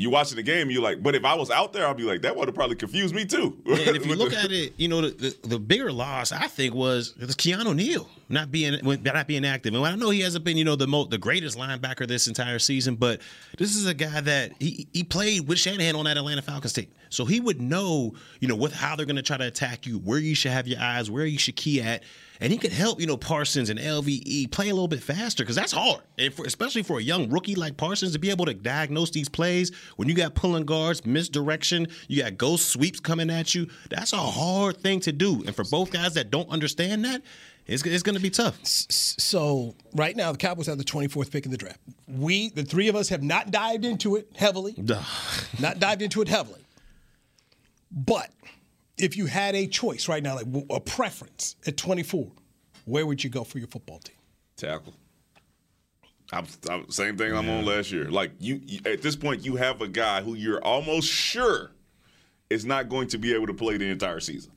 You watching the game, you're like, but if I was out there, I'd be like, that would have probably confused me too. Yeah, and if you look at it, you know the, the, the bigger loss I think was was Keanu Neal not being not being active. And I know he hasn't been you know the mo- the greatest linebacker this entire season, but this is a guy that he he played with Shanahan on that Atlanta Falcons team, so he would know you know with how they're going to try to attack you, where you should have your eyes, where you should key at. And he could help, you know, Parsons and LVE play a little bit faster because that's hard, for, especially for a young rookie like Parsons to be able to diagnose these plays when you got pulling guards, misdirection, you got ghost sweeps coming at you. That's a hard thing to do, and for both guys that don't understand that, it's, it's going to be tough. So right now, the Cowboys have the 24th pick in the draft. We, the three of us, have not dived into it heavily. not dived into it heavily. But if you had a choice right now, like a preference at 24, where would you go for your football team? tackle. I'm, I'm- same thing I'm on last year. Like you, you, at this point, you have a guy who you're almost sure is not going to be able to play the entire season.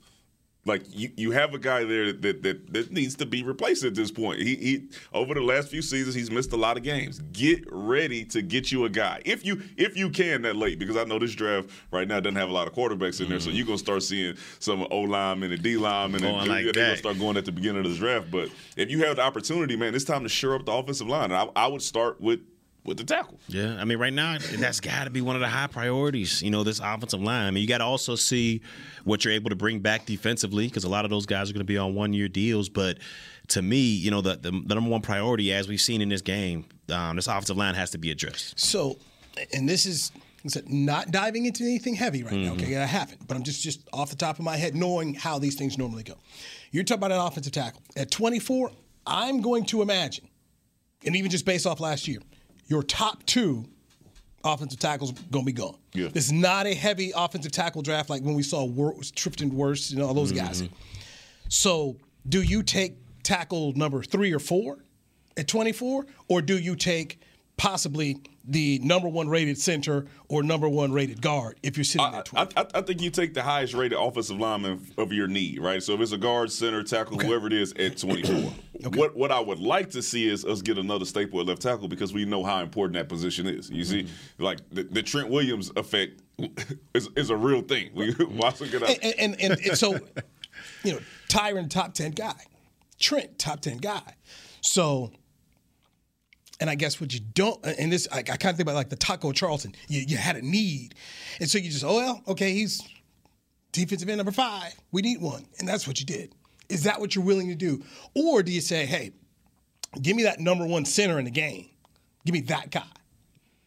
Like you, you have a guy there that, that that needs to be replaced at this point. He, he over the last few seasons he's missed a lot of games. Get ready to get you a guy if you if you can that late because I know this draft right now doesn't have a lot of quarterbacks in there, so mm. you're gonna start seeing some O linemen and D linemen and Going like they're gonna start going at the beginning of the draft. But if you have the opportunity, man, it's time to shore up the offensive line. And I, I would start with with the tackle. Yeah, I mean, right now that's got to be one of the high priorities. You know, this offensive line. I mean, you got to also see what you're able to bring back defensively because a lot of those guys are going to be on one year deals. But to me, you know, the, the the number one priority, as we've seen in this game, um, this offensive line has to be addressed. So, and this is said, not diving into anything heavy right now. Okay, I haven't, but I'm just just off the top of my head, knowing how these things normally go. You're talking about an offensive tackle at 24. I'm going to imagine, and even just based off last year, your top two offensive tackles going to be gone. Yeah. Is not a heavy offensive tackle draft like when we saw Wor- Tristan Wirfs and all those guys. Mm-hmm. So, do you take tackle number three or four at 24, or do you take possibly the number one rated center or number one rated guard if you're sitting at 20? I, I, I think you take the highest rated offensive lineman of your need, right? So if it's a guard, center, tackle, whoever it is, at 24. What what I would like to see is us get another staple at left tackle because we know how important that position is. You see, Mm-hmm. like the, the Trent Williams effect is, is a real thing. We watch him get out. and, and, and, and so, you know, Tyron, top 10 guy. Trent, top 10 guy. So, and I guess what you don't, and this, I, I kind of think about like the Taco Charlton. You, you had a need. And so you just, oh, well, okay, he's defensive end number five. We need one. And that's what you did. Is that what you're willing to do? Or do you say, hey, give me that number one center in the game? Give me that guy.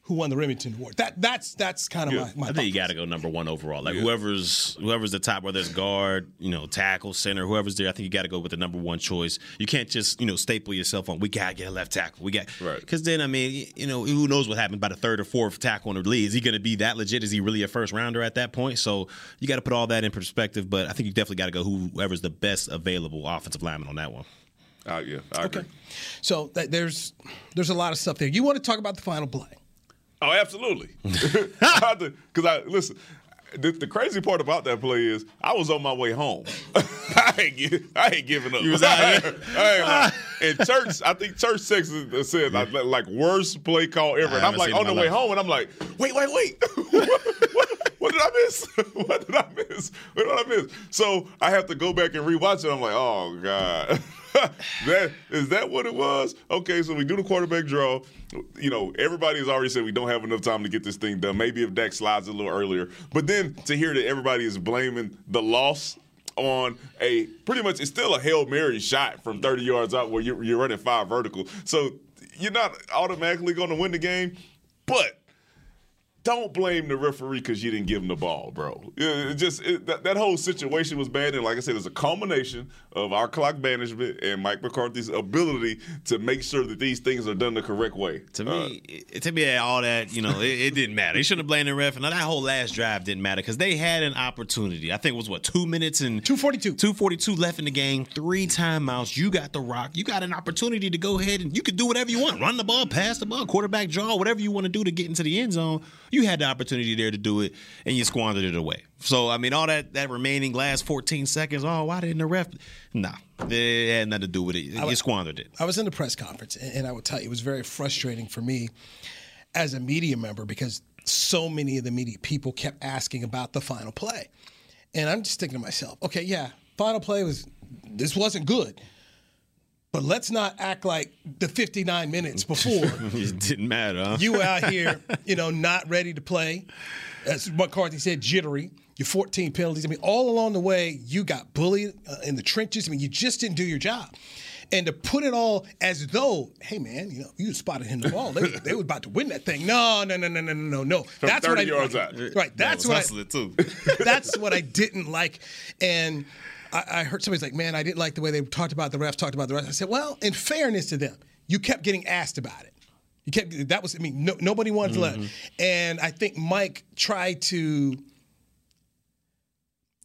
Who won the Rimington Award. That that's that's kind of Yeah. my, my I think you got to go number one overall. Like whoever's whoever's the top, whether it's guard, you know, tackle, center, whoever's there. I think you got to go with the number one choice. You can't just you know staple yourself on. We got to get a left tackle. We got right because then I mean you know who knows what happened by the third or fourth tackle in the league. Is he going to be that legit? Is he really a first rounder at that point? So you got to put all that in perspective. But I think you definitely got to go whoever's the best available offensive lineman on that one. Uh, yeah, I agree. So that, there's there's a lot of stuff there. You want to talk about the final play? Oh, absolutely. Because I listen. The, the crazy part about that play is I was on my way home. I ain't I ain't giving up. You was out here? I ain't. And church, I think church Texas said like, like worst play call ever. I And I'm like on the way life. home, and I'm like, wait, wait, wait. what, what did I miss? what did I miss? What did I miss? So I have to go back and rewatch it. I'm like, oh god. that is that what it was? Okay, so we do the quarterback draw. You know, everybody has already said we don't have enough time to get this thing done. Maybe if Dak slides a little earlier. But then to hear that everybody is blaming the loss on a pretty much it's still a Hail Mary shot from 30 yards out where you're, you're running five vertical. So you're not automatically going to win the game, but don't blame the referee because you didn't give him the ball, bro. It just it, that, that whole situation was bad, and like I said, it's a culmination of our clock management and Mike McCarthy's ability to make sure that these things are done the correct way. To uh, me, it, to me, all that you know, it, it didn't matter. He shouldn't have blamed the ref, and that whole last drive didn't matter because they had an opportunity. I think it was what two minutes and two forty two, two forty two left in the game. Three timeouts. You got the rock. You got an opportunity to go ahead and you could do whatever you want. Run the ball, pass the ball, quarterback draw, whatever you want to do to get into the end zone. You had the opportunity there to do it, and you squandered it away. So I mean, all that that remaining last fourteen seconds. Oh, why didn't the ref? Nah, it had nothing to do with it. You squandered it. I was in the press conference, and and I would tell you it was very frustrating for me as a media member because so many of the media people kept asking about the final play, and I'm just thinking to myself, okay, yeah, final play was this wasn't good. But let's not act like the 59 minutes before it didn't matter. Huh? you were out here, you know, not ready to play. As McCarthy said, jittery. Your 14 penalties. I mean, all along the way, you got bullied uh, in the trenches. I mean, you just didn't do your job. And to put it all as though, hey man, you know, you spotted him the ball. They, they were about to win that thing. No, no, no, no, no, no, no, no. From That's what I yards out. Right. That's what I, hustling too. that's what I didn't like. And I, I heard somebody's like, man, I didn't like the way they talked about the refs, talked about the refs. I said, well, in fairness to them, you kept getting asked about it. You kept that was I mean, no, nobody wanted to let. And I think Mike tried to.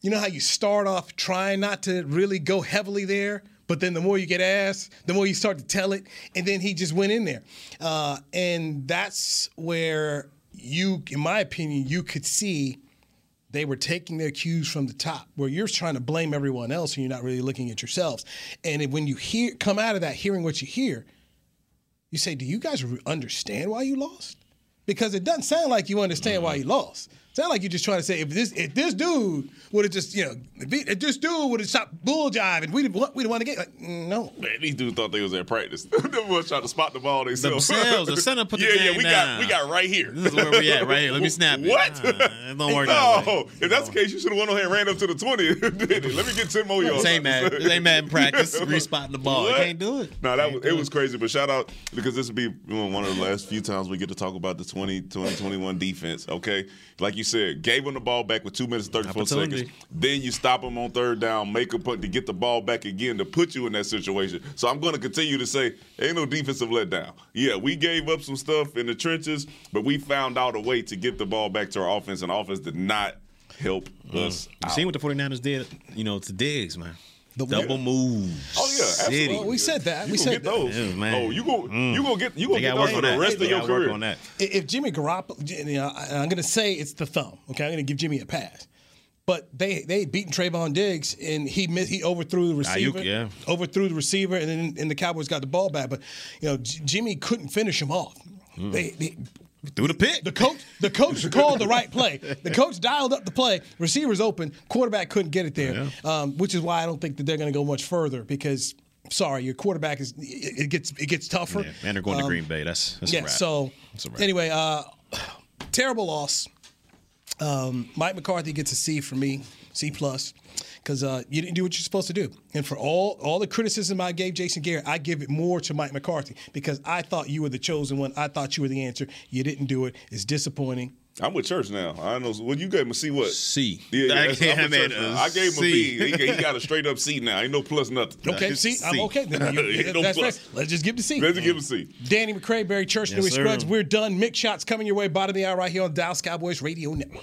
You know how you start off trying not to really go heavily there, but then the more you get asked, the more you start to tell it, and then he just went in there, uh, and that's where you, in my opinion, you could see they were taking their cues from the top. Where you're trying to blame everyone else and you're not really looking at yourselves. And when you hear come out of that hearing what you hear you say do you guys understand why you lost? Because it doesn't sound like you understand why you lost sound like you're just trying to say if this if this dude would have just you know if, he- if this dude would have stopped bull jive and we didn't want- we didn't want to get like no Man, these dudes thought they was at practice. they was trying to spot the ball themselves. Themselves. The center put the yeah, yeah, we down. got we got right here. This is where we at, right here. Let me snap it. What? Uh, it don't work no, that way. if that's the case, you should have went on here and ran up to the twenty. Let me get ten more yards. This ain't mad. This ain't mad in practice. Respotting the ball. You can't do it. No, that was, it was crazy. But shout out because this will be one of the last few times we get to talk about the 20, 2021 defense. Okay, like you said, gave him the ball back with two minutes and thirty four seconds. Then you stop him on third down, make a punt to get the ball back again to put you in that situation. So I'm going to continue to say ain't no defensive letdown. Yeah, we gave up some stuff in the trenches, but we found out a way to get the ball back to our offense, and offense did not help mm. us. You out. seen what the 49ers did, you know, to Diggs, man. The Double moves. Oh yeah, absolutely. City. Well, we said that. You we said get those. Yeah, man. Oh, you go, Mm. you gonna get, you gonna get gotta those work for on the that. rest They of your gotta work career. on that. if Jimmy Garoppolo, you know, I- I'm going to say it's the thumb. Okay, I'm going to give Jimmy a pass. But they they beaten Trevon Diggs and he missed, he overthrew the receiver. Aiyuk, yeah. Overthrew the receiver and then and the Cowboys got the ball back. But you know J- Jimmy couldn't finish him off. They, they Through the pick. the coach the coach called the right play. The coach dialed up the play. Receivers open. Quarterback couldn't get it there, um, which is why I don't think that they're going to go much further because. Sorry, your quarterback is it, it gets it gets tougher. Yeah, and they're going to Um, Green Bay. That's, that's yeah. So That's anyway, uh, terrible loss. Um, Mike McCarthy gets a C for me, C plus, because uh, you didn't do what you're supposed to do. And for all all the criticism I gave Jason Garrett, I give it more to Mike McCarthy because I thought you were the chosen one. I thought you were the answer. You didn't do it. It's disappointing. I'm with Church now. I know. Well, you gave him a C what? C. Yeah, yeah I that's- gave I'm with him Church a now. Gave him a C. B. He, he got a straight up C now. Ain't no plus nothing. Okay, see, I'm okay. Then you, Ain't no that's plus. fair. Let's just give the C. Let's just give him a C. Danny McCray, Barry Church, Yes, Newy sir. Scruggs. We're done. Mix shots coming your way. Bottom of the hour right here on Dallas Cowboys Radio Network.